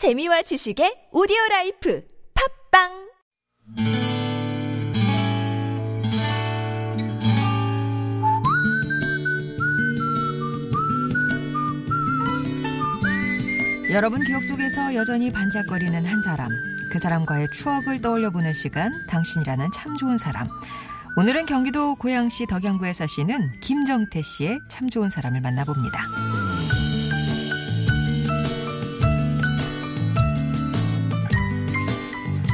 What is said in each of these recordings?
재미와 지식의 오디오 라이프 팟빵 여러분 기억 속에서 여전히 반짝거리는 한 사람. 그 사람과의 추억을 떠올려 보는 시간, 당신이라는 참 좋은 사람. 오늘은 경기도 고양시 덕양구에 사시는 김정태 씨의 참 좋은 사람을 만나봅니다.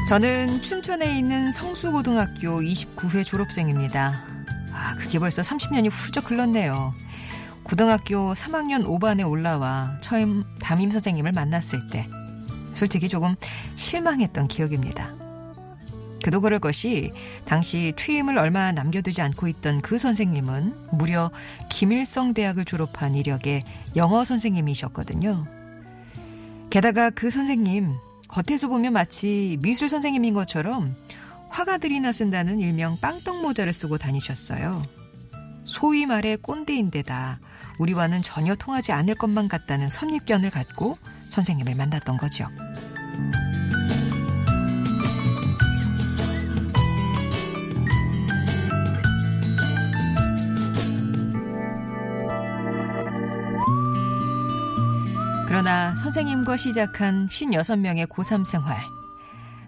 저는 춘천에 있는 성수고등학교 29회 졸업생입니다. 아, 그게 벌써 30년이 훌쩍 흘렀네요. 고등학교 3학년 5반에 올라와 처음 담임 선생님을 만났을 때 솔직히 조금 실망했던 기억입니다. 그도 그럴 것이 당시 퇴임을 얼마 남겨두지 않고 있던 그 선생님은 무려 김일성 대학을 졸업한 이력의 영어 선생님이셨거든요. 게다가 그 선생님 겉에서 보면 마치 미술 선생님인 것처럼 화가들이나 쓴다는 일명 빵떡 모자를 쓰고 다니셨어요. 소위 말해 꼰대인데다 우리와는 전혀 통하지 않을 것만 같다는 선입견을 갖고 선생님을 만났던 거죠. 그러나 선생님과 시작한 56명의 고3 생활.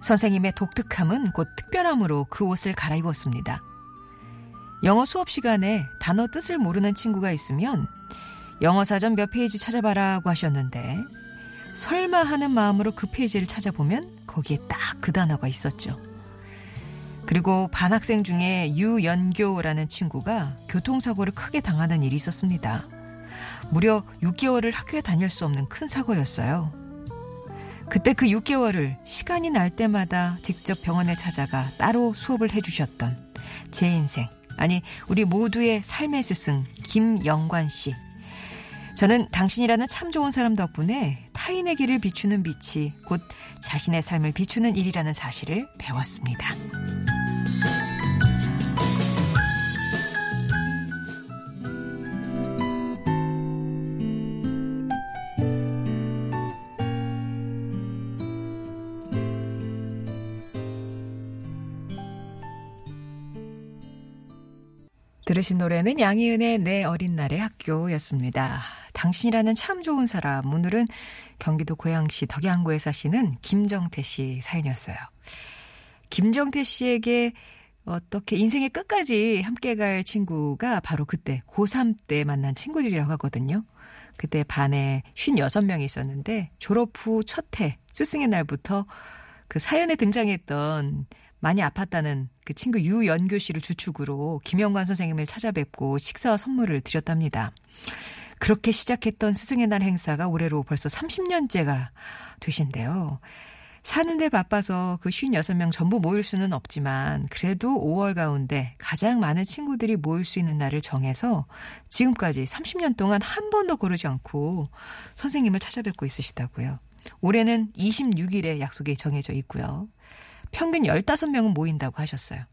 선생님의 독특함은 곧 특별함으로 그 옷을 갈아입었습니다. 영어 수업 시간에 단어 뜻을 모르는 친구가 있으면 영어 사전 몇 페이지 찾아봐라고 하셨는데 설마 하는 마음으로 그 페이지를 찾아보면 거기에 딱 그 단어가 있었죠. 그리고 반 학생 중에 유연교라는 친구가 교통사고를 크게 당하는 일이 있었습니다. 무려 6개월을 학교에 다닐 수 없는 큰 사고였어요. 그때 그 6개월을 시간이 날 때마다 직접 병원에 찾아가 따로 수업을 해주셨던 제 인생, 아니, 우리 모두의 삶의 스승, 김영관 씨. 저는 당신이라는 참 좋은 사람 덕분에 타인의 길을 비추는 빛이 곧 자신의 삶을 비추는 일이라는 사실을 배웠습니다. 들으신 노래는 양희은의 내 어린 날의 학교였습니다. 당신이라는 참 좋은 사람. 오늘은 경기도 고양시 덕양구에 사시는 김정태 씨 사연이었어요. 김정태 씨에게 어떻게 인생의 끝까지 함께 갈 친구가 바로 그때 고3 때 만난 친구들이라고 하거든요. 그때 반에 56명이 있었는데 졸업 후 첫 해 스승의 날부터 그 사연에 등장했던 많이 아팠다는 그 친구 유연교 씨를 주축으로 김영관 선생님을 찾아뵙고 식사와 선물을 드렸답니다. 그렇게 시작했던 스승의 날 행사가 올해로 벌써 30년째가 되신데요. 사는데 바빠서 그 56명 전부 모일 수는 없지만 그래도 5월 가운데 가장 많은 친구들이 모일 수 있는 날을 정해서 지금까지 30년 동안 한 번도 고르지 않고 선생님을 찾아뵙고 있으시다고요. 올해는 26일에 약속이 정해져 있고요. 평균 15명은 모인다고 하셨어요.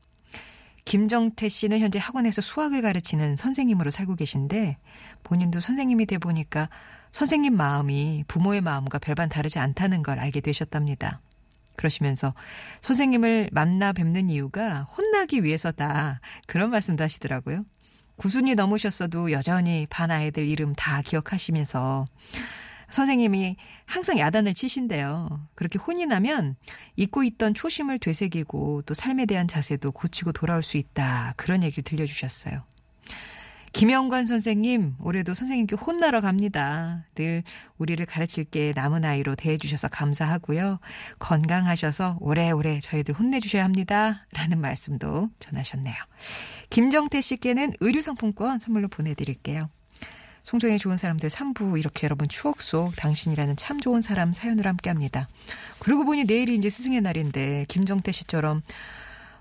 김정태 씨는 현재 학원에서 수학을 가르치는 선생님으로 살고 계신데 본인도 선생님이 돼 보니까 선생님 마음이 부모의 마음과 별반 다르지 않다는 걸 알게 되셨답니다. 그러시면서 선생님을 만나 뵙는 이유가 혼나기 위해서다. 그런 말씀도 하시더라고요. 구순이 넘으셨어도 여전히 반 아이들 이름 다 기억하시면서 선생님이 항상 야단을 치신대요. 그렇게 혼이 나면 잊고 있던 초심을 되새기고 또 삶에 대한 자세도 고치고 돌아올 수 있다. 그런 얘기를 들려주셨어요. 김영관 선생님, 올해도 선생님께 혼나러 갑니다. 늘 우리를 가르칠 게 남은 아이로 대해주셔서 감사하고요. 건강하셔서 오래오래 저희들 혼내주셔야 합니다. 라는 말씀도 전하셨네요. 김정태 씨께는 의류상품권 선물로 보내드릴게요. 송정의 좋은 사람들 3부 이렇게 여러분 추억 속 당신이라는 참 좋은 사람 사연을 함께 합니다. 그러고 보니 내일이 이제 스승의 날인데 김정태 씨처럼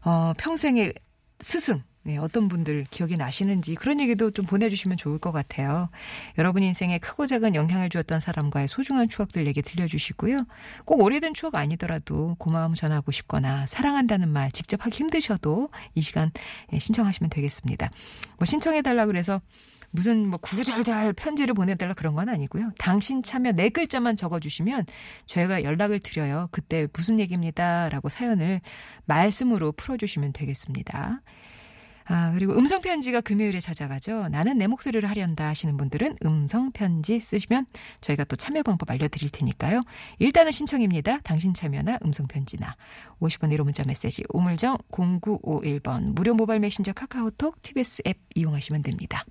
어, 평생의 스승 네, 어떤 분들 기억이 나시는지 그런 얘기도 좀 보내주시면 좋을 것 같아요. 여러분 인생에 크고 작은 영향을 주었던 사람과의 소중한 추억들 얘기 들려주시고요. 꼭 오래된 추억 아니더라도 고마움 전하고 싶거나 사랑한다는 말 직접 하기 힘드셔도 이 시간 예, 신청하시면 되겠습니다. 뭐 신청해달라 그래서 무슨 뭐 구구절절 편지를 보내달라 그런 건 아니고요. 당신 참여 네 글자만 적어주시면 저희가 연락을 드려요. 그때 무슨 얘기입니다라고 사연을 말씀으로 풀어주시면 되겠습니다. 아, 그리고 음성편지가 금요일에 찾아가죠. 나는 내 목소리를 하련다 하시는 분들은 음성편지 쓰시면 저희가 또 참여 방법 알려드릴 테니까요. 일단은 신청입니다. 당신 참여나 음성편지나. 50번 1호 문자 메시지 우물정 0951번 무료 모바일 메신저 카카오톡 TBS 앱 이용하시면 됩니다.